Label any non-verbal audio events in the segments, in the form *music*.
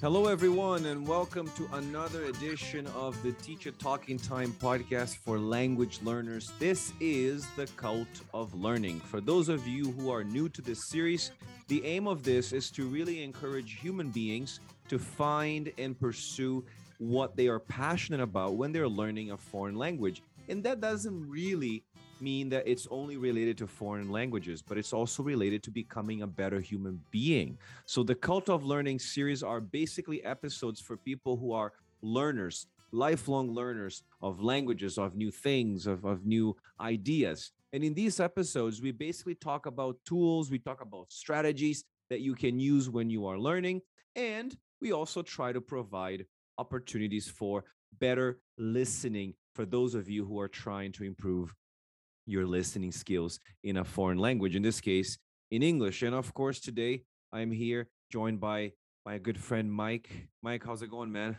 Hello, everyone, and welcome to another edition of the Teacher Talking Time podcast for language learners. This is the cult of learning. For those of you who are new to this series, the aim of this is to really encourage human beings to find and pursue what they are passionate about when they're learning a foreign language. And that doesn't really mean that it's only related to foreign languages, but it's also related to becoming a better human being. So, the Cult of Learning series are basically episodes for people who are learners, lifelong learners of languages, of new things, of, of new ideas. And in these episodes, we basically talk about tools, we talk about strategies that you can use when you are learning. And we also try to provide opportunities for better listening for those of you who are trying to improve your listening skills in a foreign language, in this case, in English. And of course, today I'm here joined by my good friend Mike. Mike, how's it going, man?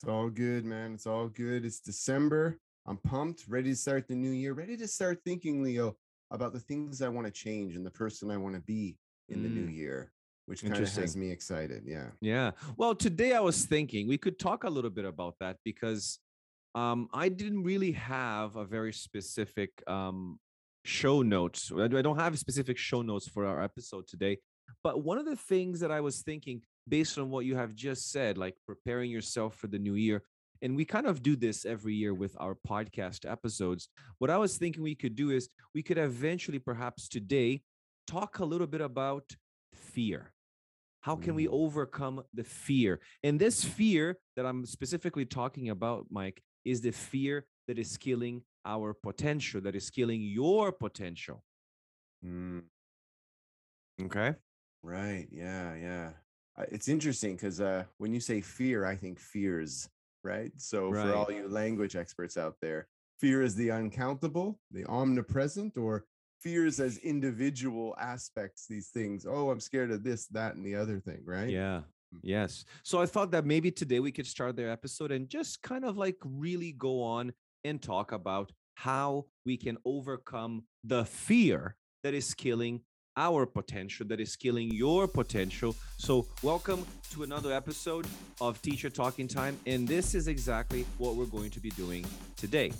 It's all good, man. It's all good. It's December. I'm pumped, ready to start the new year, ready to start thinking, Leo, about the things I want to change and the person I want to be in mm. the new mm. year, which kind of has me excited. Yeah. Yeah. Well, today I was thinking we could talk a little bit about that because um, I didn't really have a very specific um, show notes. I don't have specific show notes for our episode today. But one of the things that I was thinking, based on what you have just said, like preparing yourself for the new year, and we kind of do this every year with our podcast episodes. What I was thinking we could do is we could eventually, perhaps today, talk a little bit about fear. How can we mm. overcome the fear? And this fear that I'm specifically talking about, Mike, is the fear that is killing our potential, that is killing your potential. Mm. Okay. Right. Yeah. Yeah. It's interesting because uh, when you say fear, I think fears, right? So right. for all you language experts out there, fear is the uncountable, the omnipresent, or fears as individual aspects, these things. Oh, I'm scared of this, that, and the other thing, right? Yeah. Yes. So I thought that maybe today we could start their episode and just kind of like really go on and talk about how we can overcome the fear that is killing our potential, that is killing your potential. So, welcome to another episode of Teacher Talking Time. And this is exactly what we're going to be doing today.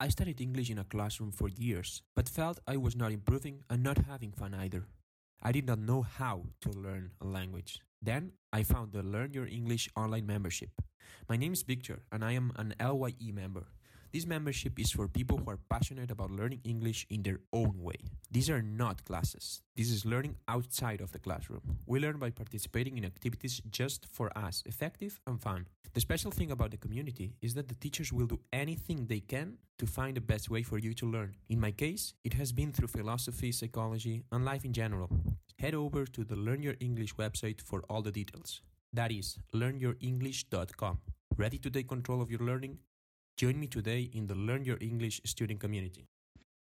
I studied English in a classroom for years, but felt I was not improving and not having fun either. I did not know how to learn a language. Then I found the Learn Your English online membership. My name is Victor and I am an LYE member. This membership is for people who are passionate about learning English in their own way. These are not classes. This is learning outside of the classroom. We learn by participating in activities just for us, effective and fun. The special thing about the community is that the teachers will do anything they can to find the best way for you to learn. In my case, it has been through philosophy, psychology, and life in general. Head over to the Learn Your English website for all the details. That is learnyourenglish.com. Ready to take control of your learning? Join me today in the Learn Your English student community.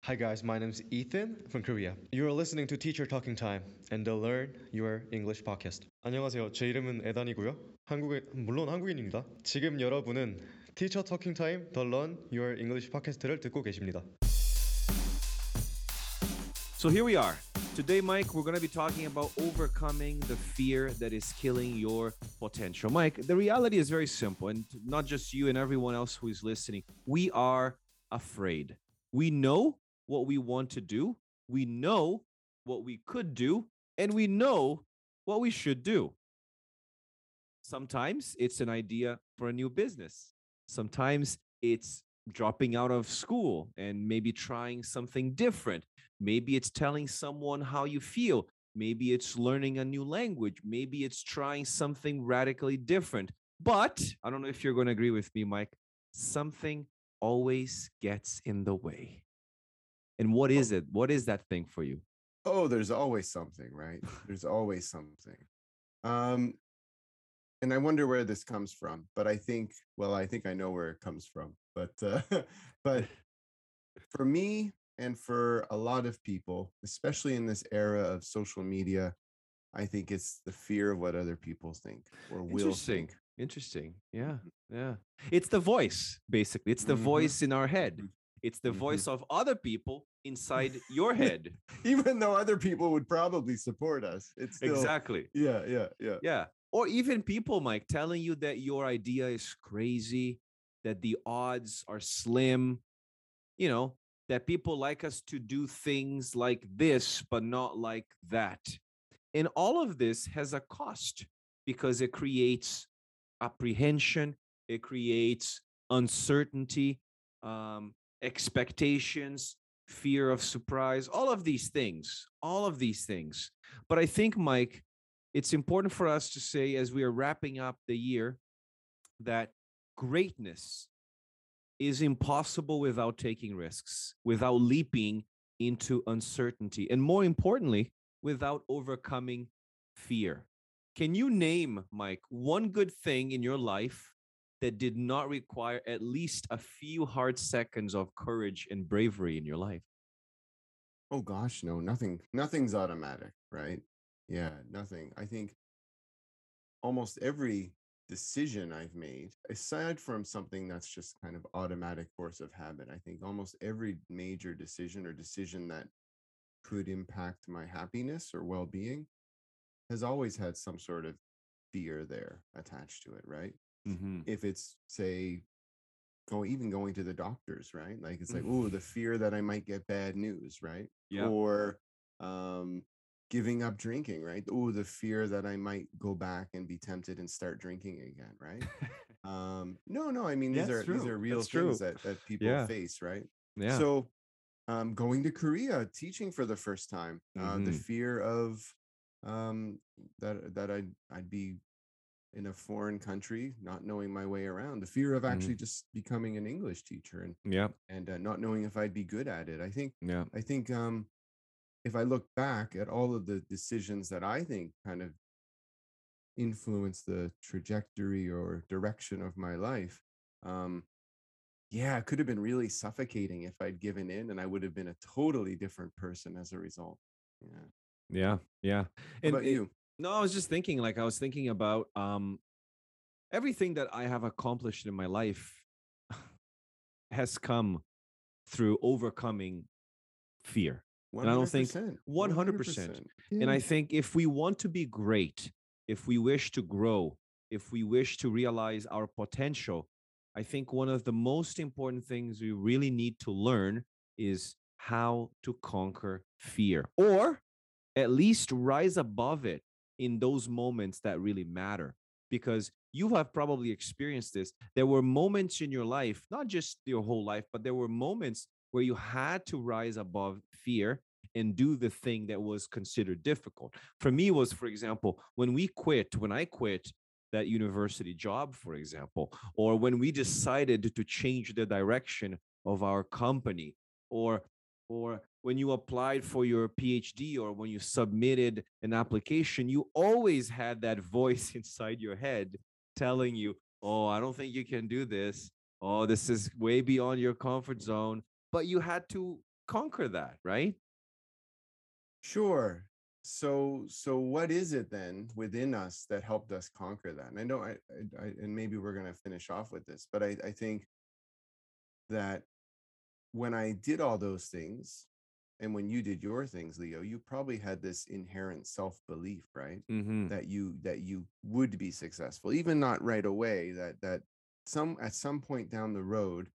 Hi guys, my name is Ethan from Korea. You are listening to Teacher Talking Time and the Learn Your English podcast. 안녕하세요. 제 이름은 에단이고요. 한국에 물론 한국인입니다. 지금 여러분은 Teacher Talking Time, the Learn Your English podcast를 듣고 계십니다. So here we are. Today, Mike, we're going to be talking about overcoming the fear that is killing your potential. Mike, the reality is very simple, and not just you and everyone else who is listening. We are afraid. We know what we want to do, we know what we could do, and we know what we should do. Sometimes it's an idea for a new business, sometimes it's dropping out of school and maybe trying something different. Maybe it's telling someone how you feel. Maybe it's learning a new language. Maybe it's trying something radically different. But I don't know if you're going to agree with me, Mike. Something always gets in the way. And what is it? What is that thing for you? Oh, there's always something, right? There's always something. Um, and I wonder where this comes from, but I think, well, I think I know where it comes from. But, uh, *laughs* but *laughs* for me and for a lot of people, especially in this era of social media, I think it's the fear of what other people think or will think. Interesting. Yeah. Mm-hmm. Yeah. It's the voice, basically. It's the mm-hmm. voice in our head. Mm-hmm. It's the mm-hmm. voice of other people inside *laughs* your head. Even though other people would probably support us. It's still, exactly. Yeah, yeah, yeah. Yeah. Or even people, Mike, telling you that your idea is crazy, that the odds are slim, you know, that people like us to do things like this, but not like that. And all of this has a cost because it creates apprehension, it creates uncertainty, um, expectations, fear of surprise, all of these things, all of these things. But I think, Mike, it's important for us to say as we are wrapping up the year that greatness is impossible without taking risks, without leaping into uncertainty, and more importantly, without overcoming fear. Can you name, Mike, one good thing in your life that did not require at least a few hard seconds of courage and bravery in your life? Oh gosh, no, nothing nothing's automatic, right? Yeah, nothing. I think almost every decision I've made, aside from something that's just kind of automatic force of habit, I think almost every major decision or decision that could impact my happiness or well-being has always had some sort of fear there attached to it, right? Mm-hmm. If it's say going even going to the doctors, right? Like it's like, oh, the fear that I might get bad news, right? Yeah. Or um giving up drinking, right? Oh, the fear that I might go back and be tempted and start drinking again, right? *laughs* um, no, no, I mean these are true. these are real That's things true. that that people yeah. face, right? Yeah. So um going to Korea, teaching for the first time, uh, mm-hmm. the fear of um that that I'd I'd be in a foreign country, not knowing my way around, the fear of mm-hmm. actually mm. just becoming an English teacher and yeah, and uh, not knowing if I'd be good at it. I think yeah, I think um, if I look back at all of the decisions that I think kind of influence the trajectory or direction of my life, um, yeah, it could have been really suffocating if I'd given in, and I would have been a totally different person as a result. Yeah. Yeah, yeah. And, about you? No, I was just thinking, like I was thinking about um everything that I have accomplished in my life *sighs* has come through overcoming fear. 100%, and I don't think 100%. 100%. Yeah. And I think if we want to be great, if we wish to grow, if we wish to realize our potential, I think one of the most important things we really need to learn is how to conquer fear or at least rise above it in those moments that really matter because you have probably experienced this there were moments in your life not just your whole life but there were moments where you had to rise above fear and do the thing that was considered difficult for me was for example when we quit when i quit that university job for example or when we decided to change the direction of our company or or when you applied for your PhD or when you submitted an application, you always had that *laughs* voice inside your head telling you, Oh, I don't think you can do this. Oh, this is way beyond your comfort zone. But you had to conquer that, right? Sure. So, so what is it then within us that helped us conquer that? And I know, I, I, I and maybe we're going to finish off with this, but I, I think that when I did all those things, and when you did your things leo you probably had this inherent self-belief right mm-hmm. that you that you would be successful even not right away that that some at some point down the road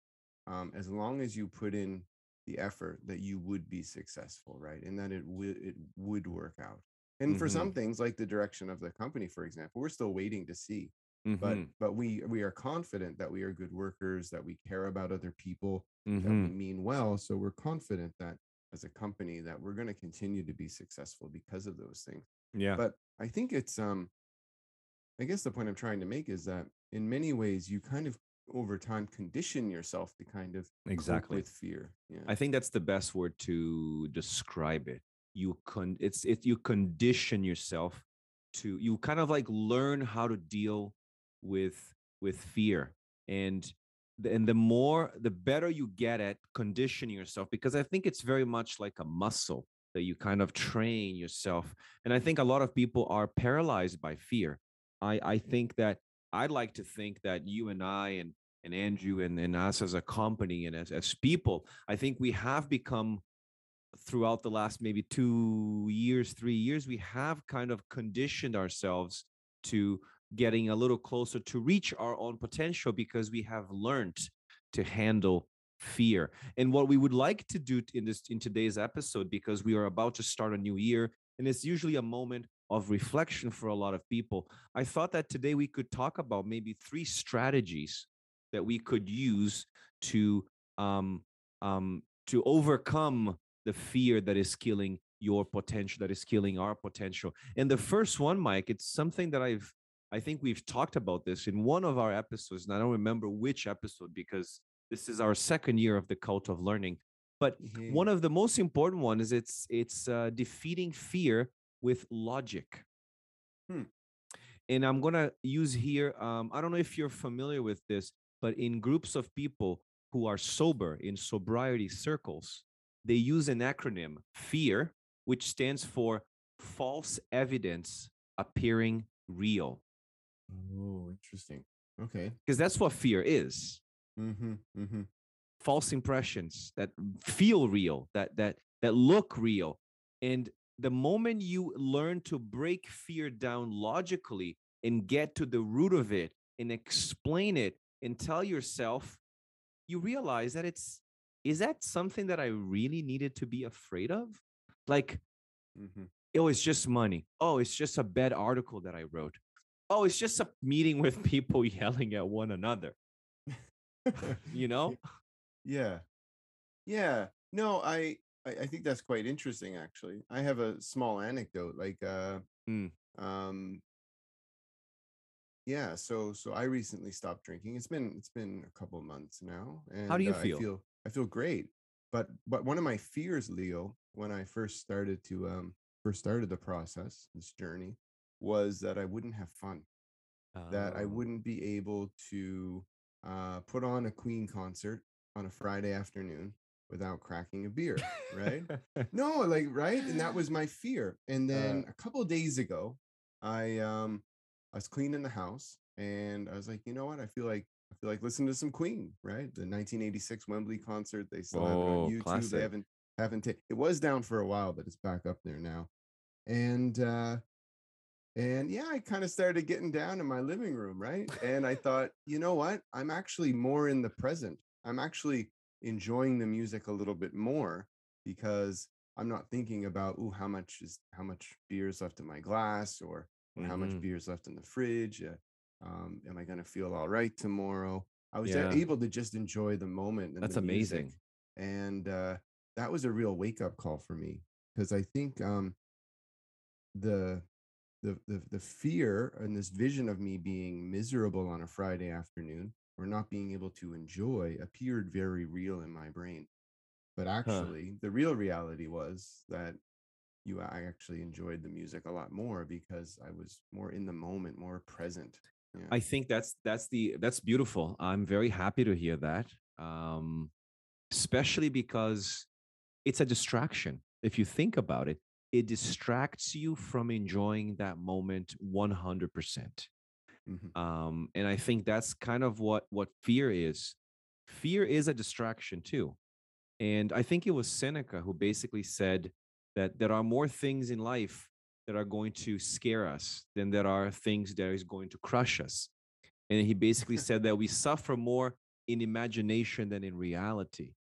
um, as long as you put in the effort that you would be successful right and that it would it would work out and mm-hmm. for some things like the direction of the company for example we're still waiting to see mm-hmm. but but we we are confident that we are good workers that we care about other people that we mm-hmm. mean well so we're confident that as a company that we're going to continue to be successful because of those things. Yeah. But I think it's um I guess the point I'm trying to make is that in many ways you kind of over time condition yourself to kind of exactly. with fear yeah. I think that's the best word to describe it. You con it's it you condition yourself to you kind of like learn how to deal with with fear. And and the more the better you get at conditioning yourself because i think it's very much like a muscle that you kind of train yourself. And i think a lot of people are paralyzed by fear. I i think that i'd like to think that you and i and and andrew and, and us as a company and as, as people i think we have become throughout the last maybe two years three years we have kind of conditioned ourselves to getting a little closer to reach our own potential because we have learned to handle fear. And what we would like to do in this in today's episode because we are about to start a new year and it's usually a moment of reflection for a lot of people. I thought that today we could talk about maybe three strategies that we could use to um, um, to overcome the fear that is killing your potential, that is killing our potential. And the first one, Mike, it's something that I've I think we've talked about this in one of our episodes, and I don't remember which episode because this is our second year of the cult of learning. But mm-hmm. one of the most important one is it's it's uh, defeating fear with logic. Hmm. And I'm gonna use here. Um, I don't know if you're familiar with this, but in groups of people who are sober in sobriety circles, they use an acronym FEAR, which stands for false evidence appearing real. Oh, interesting. Okay. Because that's what fear is. Mm-hmm, mm-hmm. False impressions that feel real, that that that look real. And the moment you learn to break fear down logically and get to the root of it and explain it and tell yourself, you realize that it's is that something that I really needed to be afraid of? Like, mm-hmm. oh, it's just money. Oh, it's just a bad article that I wrote oh, it's just a meeting with *laughs* people yelling at one another. *laughs* you know? Yeah. Yeah. No, I, I, I think that's quite interesting actually. I have a small anecdote. Like uh mm. um yeah, so so I recently stopped drinking. It's been it's been a couple months now. And how do you uh, feel? I feel I feel great. But but one of my fears, Leo, when I first started to um first started the process, this journey, was that I wouldn't have fun, that I oh. wouldn't be able to uh, put on a Queen concert on a Friday afternoon without cracking a beer, right? *laughs* no, like right, and that was my fear. And then uh, a couple days ago, I um I was cleaning the house, and I was like, you know what? I feel like I feel like listening to some Queen, right? The 1986 Wembley concert. They still have it on YouTube. Classic. They haven't haven't ta- it was down for a while, but it's back up there now. And uh and yeah, I kind of started getting down in my living room, right? And I thought, you know what? I'm actually more in the present. I'm actually enjoying the music a little bit more because I'm not thinking about, oh, how much is how much beer is left in my glass or, mm-hmm. how much mm-hmm. beer is left in the fridge. Uh, um, am I going to feel all right tomorrow? I was yeah. able to just enjoy the moment. That's amazing. And uh, that was a real wake up call for me because I think um, the the, the the fear and this vision of me being miserable on a Friday afternoon or not being able to enjoy appeared very real in my brain. But actually, huh. the real reality was that you I actually enjoyed the music a lot more because I was more in the moment, more present. Yeah. I think that's that's the that's beautiful. I'm very happy to hear that. Um especially because it's a distraction. If you think about it, it distracts you from enjoying that moment 100%. Percent mm hmm um, and I think that's kind of what what fear is. Fear is a distraction too. And I think it was Seneca who basically said that there are more things in life that are going to scare us than there are things that is going to crush us. And he basically *laughs* said that we suffer more in imagination than in reality.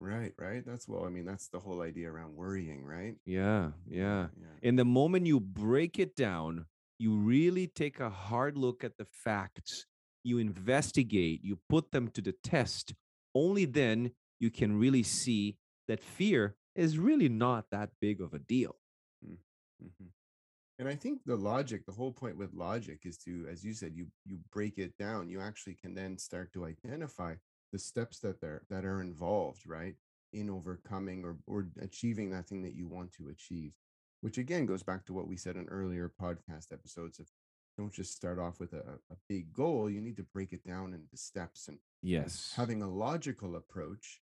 Right, right. That's well, I mean, that's the whole idea around worrying, right? Yeah, yeah. yeah. And the moment you break it down, you really take a hard look at the facts, you investigate, you put them to the test. Only then you can really see that fear is really not that big of a deal. Mm, mm-hmm. and i think the logic the whole point with logic is to as you said you you break it down you actually can then start to identify the steps that are that are involved right in overcoming or or achieving that thing that you want to achieve which again goes back to what we said in earlier podcast episodes of don't just start off with a, a big goal you need to break it down into steps and yes. having a logical approach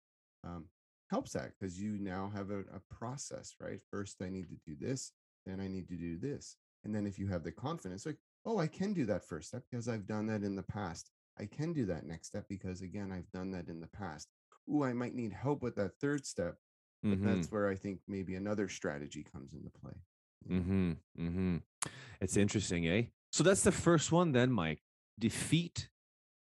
um, helps that because you now have a, a process right? First i need to do this then i need to do this and then if you have the confidence like oh i can do that first step because i've done that in the past. I can do that next step because again i've done that in the past. Ooh, i might need help with that third step but Mhm. that's where i think maybe another strategy comes into play? Mm-hmm. Mm-hmm. It's interesting, eh? So that's the first one, then, Mike. Defeat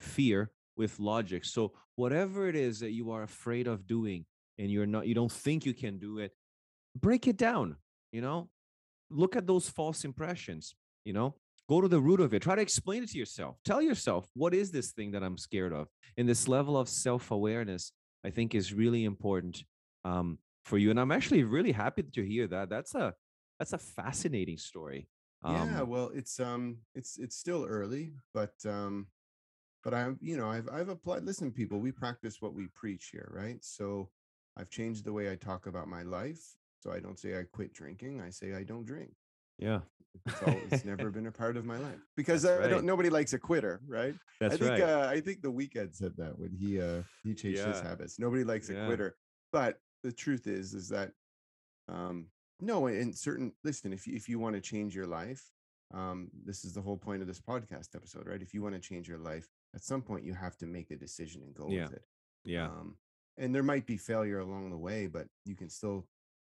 fear with logic. So whatever it is that you are afraid of doing and you're not, you don't think you can do it, break it down. You know, look at those false impressions. You know, go to the root of it. Try to explain it to yourself. Tell yourself, what is this thing that I'm scared of? And this level of self awareness, I think, is really important um, for you. And I'm actually really happy to hear that. That's a that's a fascinating story. yeah Um, well it's um it's it's still early but um but i'm you know i've i've applied listen people we practice what we preach here right so i've changed the way i talk about my life so i don't say i quit drinking i say i don't drink yeah, it's, all, it's never *laughs* been a part of my life because I, I don't nobody likes a quitter right that's i think right. uh, i think the weekend said that when he uh he changed his habits nobody likes a quitter but the truth is is that um no in certain listen if you, if you want to change your life um this is the whole point of this podcast episode right if you want to change your life at some point you have to make a decision and go Yeah. with it yeah, um and there might be failure along the way but you can still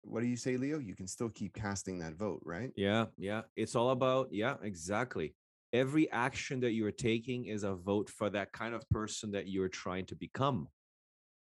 what do you say leo you can still keep casting that vote right yeah, yeah. It's all about yeah, exactly. Every action that you are taking is a vote for that kind of person that you're trying to become.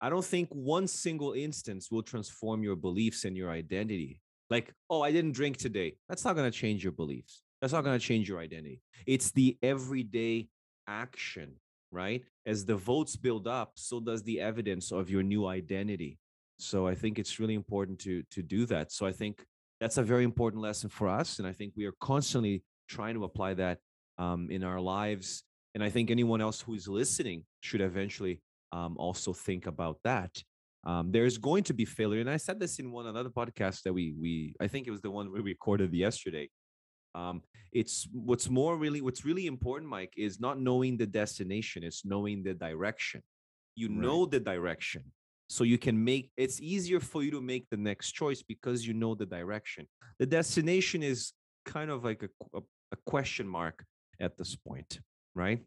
I don't think one single instance will transform your beliefs and your identity. Like, oh, I didn't drink today. That's not going to change your beliefs. That's not going to change your identity. It's the everyday action, right? As the votes build up, so does the evidence of your new identity. So I think it's really important to to do that. So I think that's a very important lesson for us, and I think we are constantly trying to apply that um, in our lives. And I think anyone else who is listening should eventually um, also think about that. Um, there's going to be failure, and I said this in one another podcast that we we I think it was the one we recorded yesterday. Um, it's what's more really what's really important, Mike, is not knowing the destination; it's knowing the direction. You Right. know the direction, so you can make it's easier for you to make the next choice because you know the direction. The destination is kind of like a, a, a question mark at this point, right?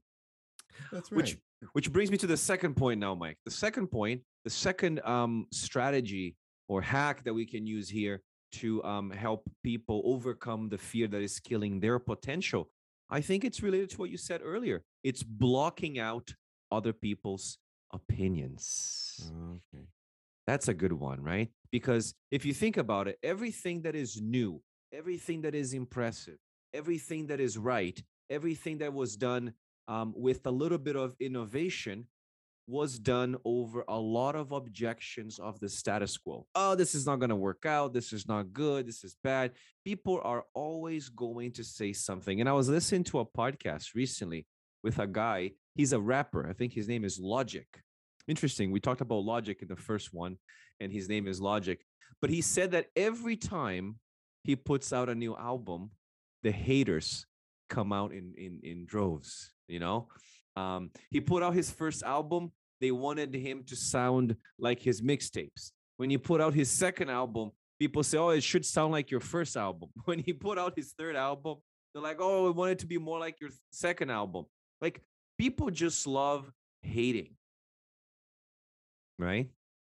That's right Which which brings me to the second point now, Mike. The second point, the second um, strategy or hack that we can use here to um, help people overcome the fear that is killing their potential. I think it's related to what you said earlier. It's blocking out other people's opinions. okay That's a good one, right? Because if you think about it, everything that is new, everything that is impressive, everything that is right, everything that was done um, with a little bit of innovation was done over a lot of objections of the status quo. Oh, this is not going to work out. This is not good. This is bad. People are always going to say something. And I was listening to a podcast recently with a guy. He's a rapper. I think his name is Logic. Interesting. We talked about Logic in the first one, and his name is Logic. But he said that every time he puts out a new album, the haters come out in in in droves. You know, um, he put out his first album. They wanted him to sound like his mixtapes. When he put out his second album, people say, "Oh, it should sound like your first album." *laughs* When he put out his third album, they're like, "Oh, we want it to be more like your second album." Like people just love hating, right?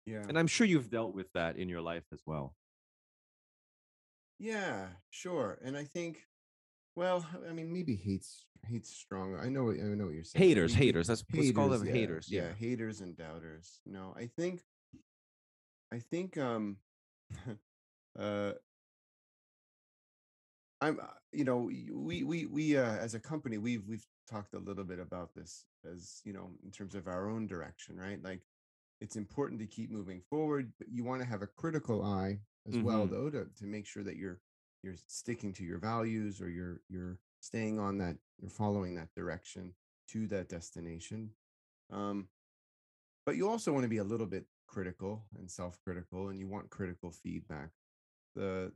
yeah And I'm sure you've dealt with that in your life as well. Yeah, sure. And I think, well, I mean, maybe hate's hate's strong. I know, what- I know what you're saying. Haters, We- we- haters. Let's, call them yeah, haters. Yeah, Yeah. haters and doubters. No, I think, I think, um, *laughs* uh, I'm, uh, you know, we we we uh, as a company, we've we've talked a little bit about this as you know, in terms of our own direction, right? Like, it's important to keep moving forward, but you want to have a critical eye as well, Mhm. though, to to make sure that you're you're sticking to your values or you're you're staying on that you're following that direction to that destination um, but you also want to be a little bit critical and self-critical and you want critical feedback. The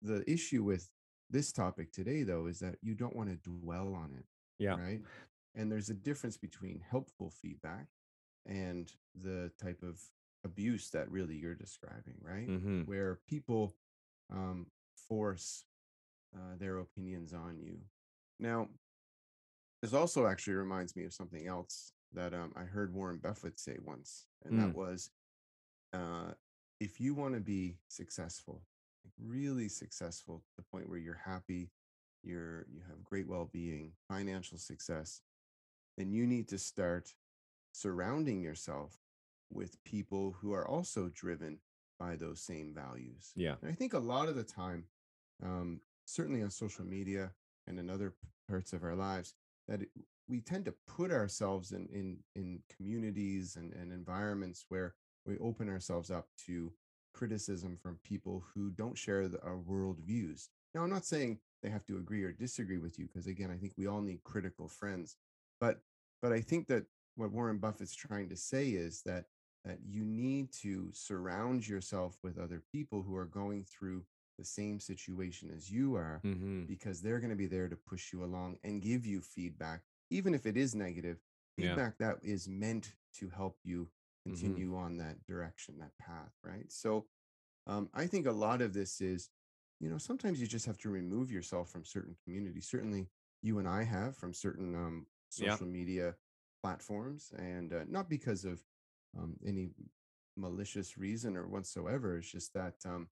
the issue with this topic today though is that you don't want to dwell on it yeah. right? And there's a difference between helpful feedback and the type of abuse that really you're describing right? Mm-hmm. where people um, force uh, their opinions on you now this also actually reminds me of something else that um, I heard Warren Buffett say once, and Mm. that was, uh, if you want to be successful, like really successful to the point where you're happy, you're you have great well-being, financial success, then you need to start surrounding yourself with people who are also driven by those same values. Yeah. And I think a lot of the time, um, certainly on social media and in other parts of our lives, that it, we tend to put ourselves in in in communities and, and environments where we open ourselves up to criticism from people who don't share the, our world views. Now, I'm not saying they have to agree or disagree with you, because again, I think we all need critical friends. But but I think that what Warren Buffett's trying to say is that that you need to surround yourself with other people who are going through the same situation as you are Mm-hmm. because they're going to be there to push you along and give you feedback even if it is negative Yeah. feedback that is meant to help you Mhm. continue on that direction that path right so um, i think a lot of this is you know sometimes you just have to remove yourself from certain communities certainly you and i have from certain um, Yeah. social media platforms and uh, not because of um, any malicious reason or whatsoever it's just that um,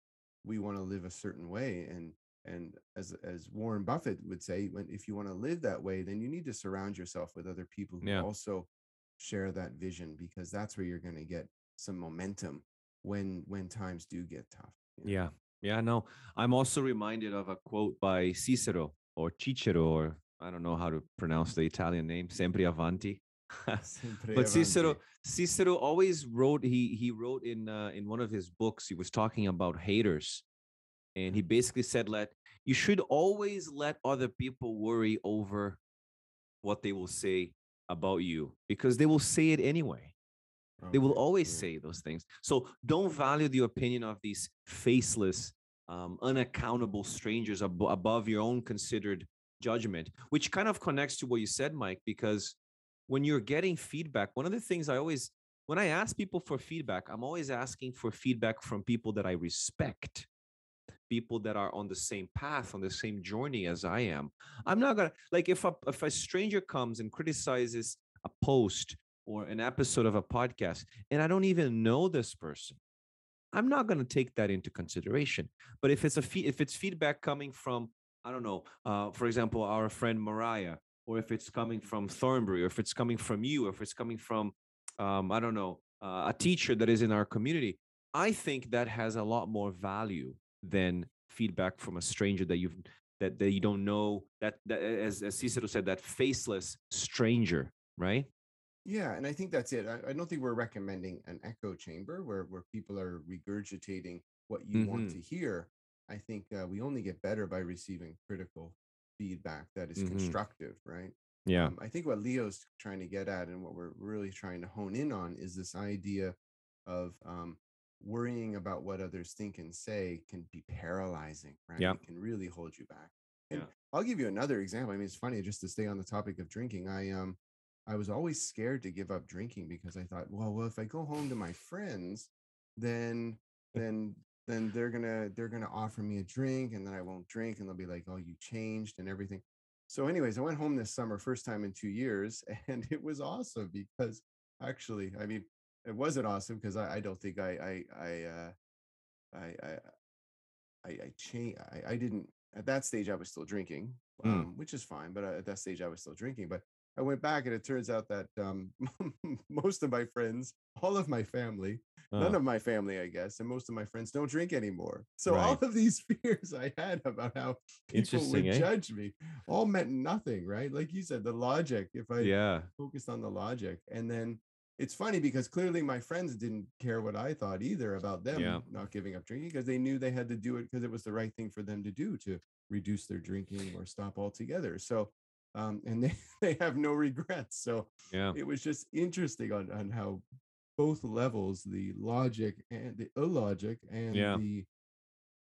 we want to live a certain way and and as as Warren Buffett would say when if you want to live that way then you need to surround yourself with other people who Yeah. also share that vision because that's where you're going to get some momentum when when times do get tough you know? Yeah. Yeah. No, I'm also reminded of a quote by Cicero or Cicero, or I don't know how to pronounce the Italian name, Sempre Avanti. *laughs* *laughs* But Cicero. Cicero always wrote. He he wrote in uh, in one of his books. He was talking about haters, and he basically said, "Let you should always let other people worry over what they will say about you because they will say it anyway." They will always yeah. say those things. So don't value the opinion of these faceless, um, unaccountable strangers abo- above your own considered judgment, which kind of connects to what you said, Mike, because when you're getting feedback, one of the things I always, when I ask people for feedback, I'm always asking for feedback from people that I respect, people that are on the same path, on the same journey as I am. I'm not gonna like if a if a stranger comes and criticizes a post or an episode of a podcast and I don't even know this person, I'm not going to take that into consideration. But if it's a fe- if it's feedback coming from I don't know, uh, for example, our friend Mariah, or if it's coming from Thornbury, or if it's coming from you, or if it's coming from um, I don't know uh, a teacher that is in our community, I think that has a lot more value than feedback from a stranger that you've that, that you don't know that, that as, as Cicero said that faceless stranger, right? Yeah, and I think that's it. I, I don't think we're recommending an echo chamber where where people are regurgitating what you want Mhm. to hear. I think uh, we only get better by receiving critical feedback that is Mhm. constructive, right? Yeah. Um, I think what Leo's trying to get at and what we're really trying to hone in on is this idea of um, worrying about what others think and say can be paralyzing, right? Yeah. It can really hold you back. And Yeah. I'll give you another example. I mean, it's funny just to stay on the topic of drinking. I um I was always scared to give up drinking because I thought, well, well, if I go home to my friends, then *laughs* then then they're gonna they're gonna offer me a drink and then I won't drink and they'll be like, oh, you changed and everything. So, anyways, I went home this summer, first time in two years, *laughs* and it was awesome because actually, I mean, it wasn't awesome because I, I don't think I I I uh I I I, I changed I, I didn't at that stage I was still drinking, Mm. um, which is fine, but uh, at that stage I was still drinking. But I went back and it turns out that um *laughs* most of my friends, all of my family, none Uh, of my family, I guess, and most of my friends don't drink anymore. So all of these *laughs* fears I had about how people would eh? judge me all meant nothing, right? Like you said, the logic. If I yeah. focused on the logic, and then it's funny because clearly my friends didn't care what I thought either about them Yeah. not giving up drinking because they knew they had to do it because it was the right thing for them to do to reduce their drinking or stop altogether. So, um, and *laughs* they, they have no regrets. So Yeah. it was just interesting on, on how both levels, the logic and the illogic and Yeah. the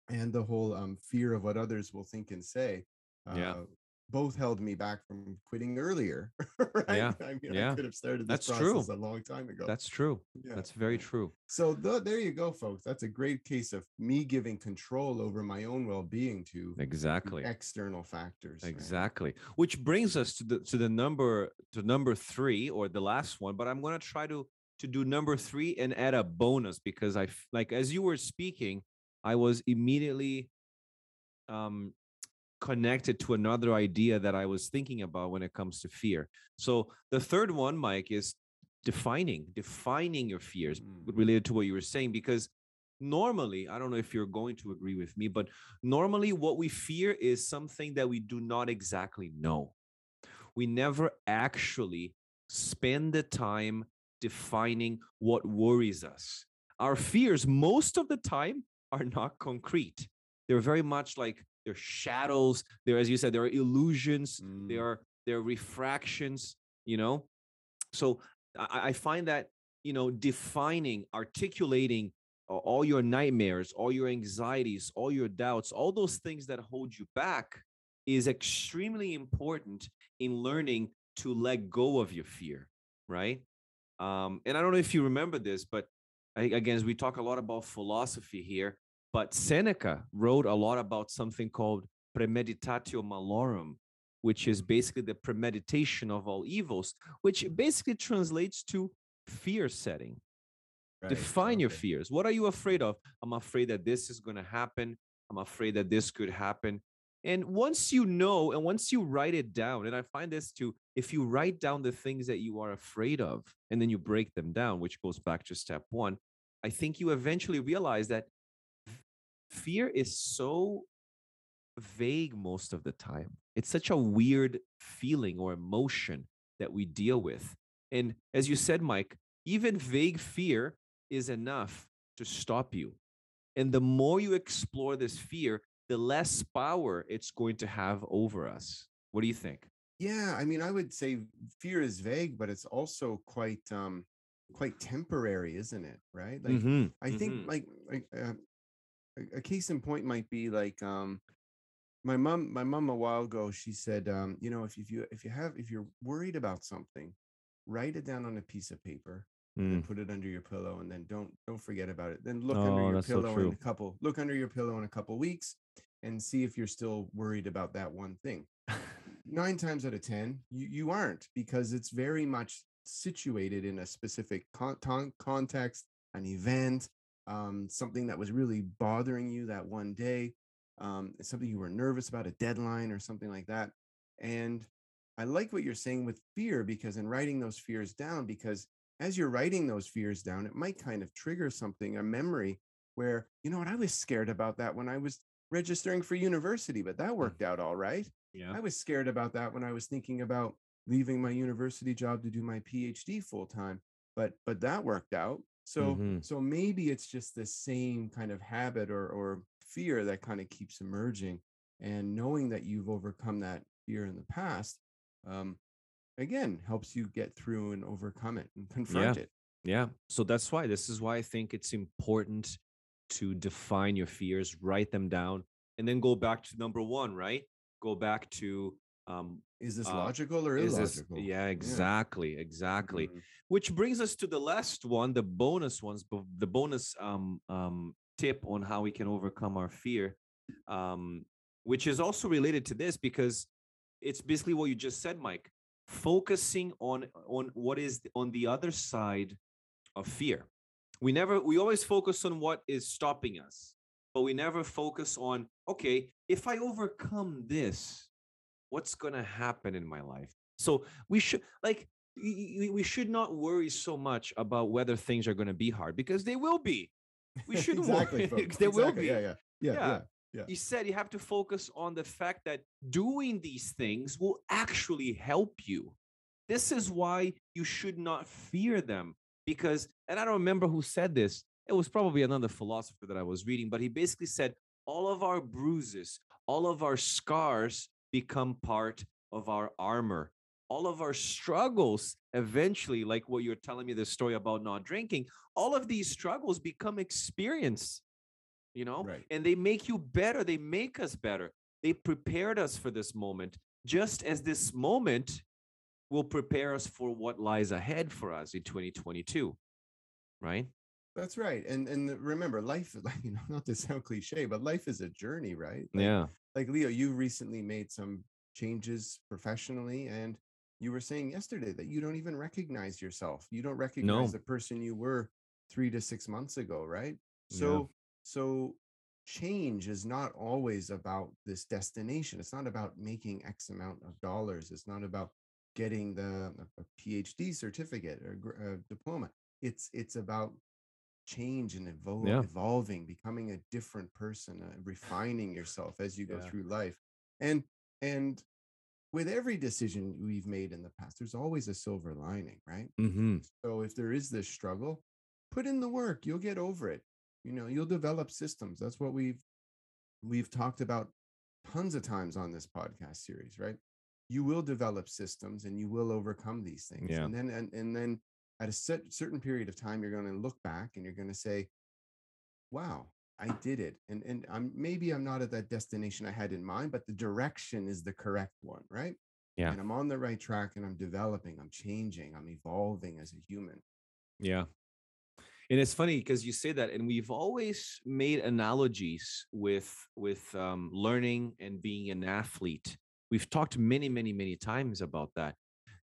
and the whole um, fear of what others will think and say, uh, Yeah. both held me back from quitting earlier. *laughs* right? Yeah. I mean, Yeah. I could have started this That's true. a long time ago. That's true. Yeah. That's very true. So th- there you go, folks. That's a great case of me giving control over my own well-being to to Exactly. external factors. right? Exactly. Which brings us to the to the number to number three or the last one. But I'm gonna try to to do number three and add a bonus because I like as you were speaking, I was immediately um connected to another idea that I was thinking about when it comes to fear. So the third one, Mike, is defining, defining your fears Mm. related to what you were saying, because normally, I don't know if you're going to agree with me, but normally what we fear is something that we do not exactly know. We never actually spend the time defining what worries us. Our fears, most of the time, are not concrete. They're very much like they're shadows. They're, as you said, there are illusions. They Mm. are they're refractions. You know, so I, I find that you know defining, articulating all your nightmares, all your anxieties, all your doubts, all those things that hold you back is extremely important in learning to let go of your fear, right? Um, and I don't know if you remember this, but I, again, as we talk a lot about philosophy here, but Seneca wrote a lot about something called premeditatio malorum, which is basically the premeditation of all evils, which basically translates to fear setting. Right, Define your fears. What are you afraid of? I'm afraid that this is going to happen. I'm afraid that this could happen. And once you know, and once you write it down, and I find this too, if you write down the things that you are afraid of and then you break them down, which goes back to step one, I think you eventually realize that fear is so vague most of the time. It's such a weird feeling or emotion that we deal with. And as you said, Mike, even vague fear is enough to stop you. And the more you explore this fear, the less power it's going to have over us. What do you think? Yeah, I mean, I would say fear is vague, but it's also quite um quite temporary, isn't it? Right? Like Mhm, I think mhm. like like uh, a- case in point might be like um my mom my mom a while ago she said um you know if, if you if you have if you're worried about something write it down on a piece of paper Mm, and put it under your pillow and then don't don't forget about it then look under Oh, your that's so pillow in a couple look under your pillow in a couple weeks and see if you're still worried about that one thing nine times out of ten you, you aren't because it's very much situated in a specific con- context an event um, something that was really bothering you that one day um, something you were nervous about a deadline or something like that. And i like what you're saying with fear because in writing those fears down because as you're writing those fears down it might kind of trigger something a memory where you know what? I was scared about that when i was registering for university but that worked out all right yeah. I was scared about that when I was thinking about leaving my university job to do my PhD full time, but but that worked out. So Mhm. so maybe it's just the same kind of habit or or fear that kind of keeps emerging, and knowing that you've overcome that fear in the past, um, again helps you get through and overcome it and confront it. Yeah. So that's why this is why I think it's important to define your fears, write them down, and then go back to number one, right? Go back to um Is this Uh, logical or is this illogical? yeah, exactly, exactly. Mhm. Which brings us to the last one, the bonus ones, the bonus um um tip on how we can overcome our fear. Um, which is also related to this because it's basically what you just said, Mike. Focusing on on what is on the other side of fear. We never we always focus on what is stopping us, but we never focus on okay, if I overcome this, what's going to happen in my life? So we should like we should not worry so much about whether things are going to be hard because they will be. We *laughs* shouldn't exactly. worry. folks, *laughs* there will be. Yeah, yeah, yeah, Yeah. yeah. Yeah. You said you have to focus on the fact that doing these things will actually help you. This is why you should not fear them because, and I don't remember who said this. It was probably another philosopher that I was reading, but he basically said all of our bruises, all of our scars become part of our armor. All of our struggles eventually, like what you're telling me the story about not drinking, all of these struggles become experience, you know, Right. and they make you better. They make us better. They prepared us for this moment, just as this moment will prepare us for what lies ahead for us in 2022, right? That's right. And and remember, life, *laughs* like, you know, not to sound cliche, but life is a journey, right? Like, Yeah. Like Leo, you recently made some changes professionally, and you were saying yesterday that you don't even recognize yourself. You don't recognize No. the person you were three to six months ago, right? Yeah. So so change is not always about this destination. It's not about making X amount of dollars. It's not about getting the PhD certificate or uh, diploma. It's it's about change and evol- Yeah. evolving, becoming a different person, uh, refining *laughs* yourself as you go Yeah. through life. And and with every decision we've made in the past, there's always a silver lining, right? Mm-hmm. So if there is this struggle, put in the work. You'll get over it. You know, you'll develop systems. That's what we've we've talked about tons of times on this podcast series, right? You will develop systems and you will overcome these things. Yeah. And then and, and then at a set, certain period of time, you're going to look back and you're going to say, "Wow, I did it." And and I'm maybe I'm not at that destination I had in mind, but the direction is the correct one, right? Yeah. And I'm on the right track and I'm developing, I'm changing, I'm evolving as a human. Yeah. And it's funny because you say that, and we've always made analogies with with um, learning and being an athlete. We've talked many, many, many times about that.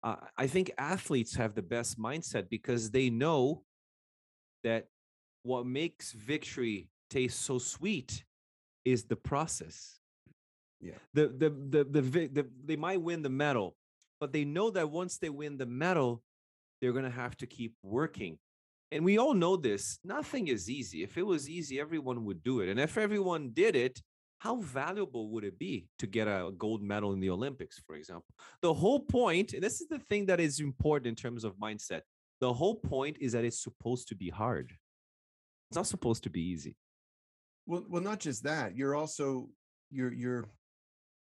Uh, I think athletes have the best mindset because they know that what makes victory taste so sweet is the process. Yeah. The the the the, the they might win the medal, but they know that once they win the medal, they're going to have to keep working. And we all know this. Nothing is easy. If it was easy, everyone would do it. And if everyone did it, how valuable would it be to get a gold medal in the Olympics, for example? The whole point, and this is the thing that is important in terms of mindset. The whole point is that it's supposed to be hard. It's not supposed to be easy. Well, well, not just that. You're also you're you're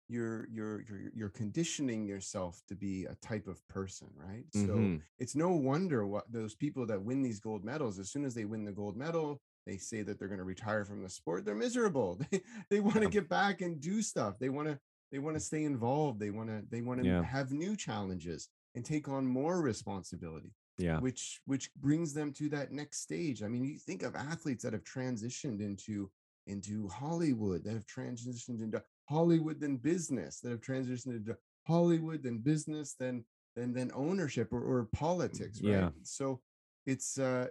you're you're you're you're conditioning yourself to be a type of person, right? So Mhm. it's no wonder what those people that win these gold medals, as soon as they win the gold medal, they say that they're going to retire from the sport. They're miserable. *laughs* They they want to get back and do stuff. They want to they want to stay involved. They want to they want to Yeah. have new challenges and take on more responsibility Yeah. which which brings them to that next stage i mean you think of athletes that have transitioned into into hollywood that have transitioned into hollywood then business that have transitioned into hollywood then business then then then ownership or, or politics right Yeah. so it's uh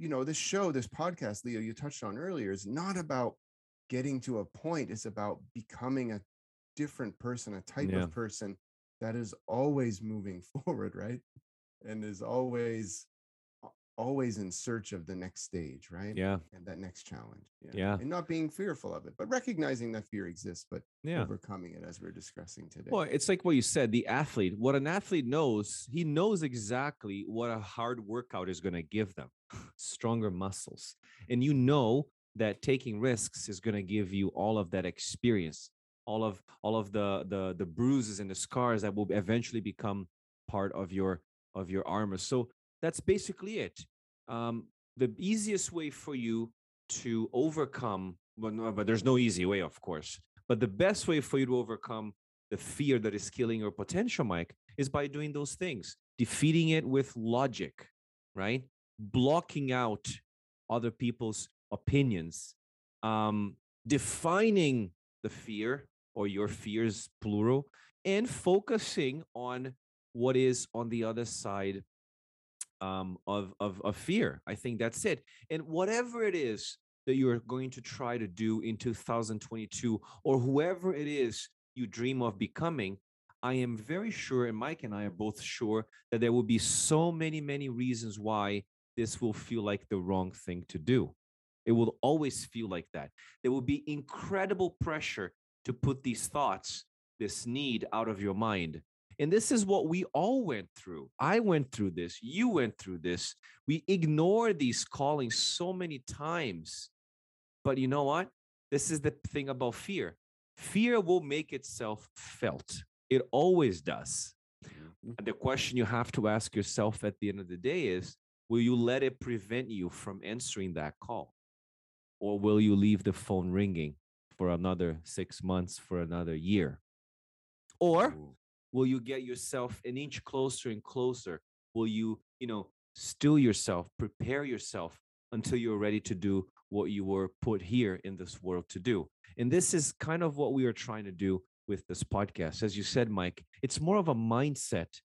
you know this show this podcast leo you touched on earlier is not about getting to a point it's about becoming a different person a type Yeah. of person that is always moving *laughs* forward right and is always always in search of the next stage right Yeah. and that next challenge Yeah. and not being fearful of it but recognizing that fear exists but Yeah. overcoming it as we're discussing today Well, it's like what you said the athlete, what an athlete knows, he knows exactly what a hard workout is going to give them *sighs* stronger muscles. And you know that taking risks is going to give you all of that experience, all of all of the the the bruises and the scars that will eventually become part of your of your armor. So that's basically it. Um, the easiest way for you to overcome, no, but there's no easy way, of course. But the best way for you to overcome the fear that is killing your potential, Mike, is by doing those things, defeating it with logic, right? Blocking out other people's opinions, um, defining the fear or your fears, plural, and focusing on what is on the other side um, of, of, of fear. I think that's it. And whatever it is that you're going to try to do in 2022, or whoever it is you dream of becoming, I am very sure, and Mike and I are both sure, that there will be so many, many reasons why this will feel like the wrong thing to do. It will always feel like that. There will be incredible pressure to put these thoughts, this need out of your mind. And this is what we all went through. I went through this. You went through this. We ignore these callings so many times. But you know what? This is the thing about fear fear will make itself felt, it always does. Mm-hmm. And the question you have to ask yourself at the end of the day is will you let it prevent you from answering that call? Or will you leave the phone ringing for another six months, for another year? Or will you get yourself an inch closer and closer? Will you, you know, still yourself, prepare yourself until you're ready to do what you were put here in this world to do? And this is kind of what we are trying to do with this podcast. As you said, Mike, it's more of a mindset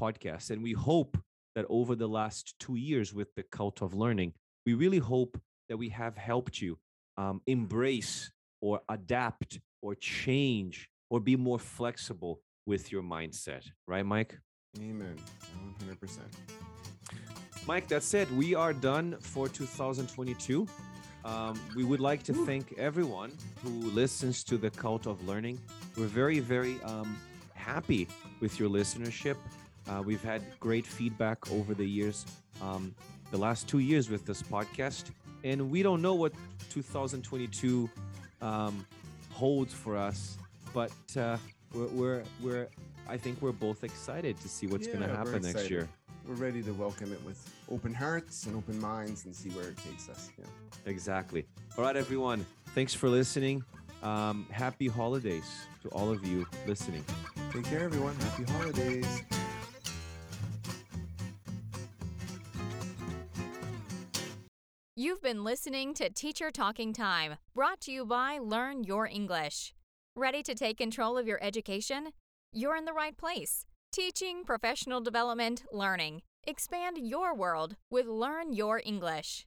podcast. And we hope that over the last two years with the cult of learning, we really hope that we have helped you um, embrace or adapt or change or be more flexible with your mindset. Right, Mike? Amen. 100%. Mike, that's it. We are done for 2022. Um, we would like to thank everyone who listens to the Cult of Learning. We're very, very um, happy with your listenership. Uh, we've had great feedback over the years, um, the last two years with this podcast, and we don't know what 2022 um, holds for us, but uh, we're, we're, we're, I think we're both excited to see what's yeah, going to happen next year we're ready to welcome it with open hearts and open minds and see where it takes us. Yeah. Exactly. All right, everyone. Thanks for listening. Um, happy holidays to all of you listening. Take care, everyone. Happy holidays. You've been listening to Teacher Talking Time, brought to you by Learn Your English. Ready to take control of your education? You're in the right place. Teaching, professional development, learning. Expand your world with Learn Your English.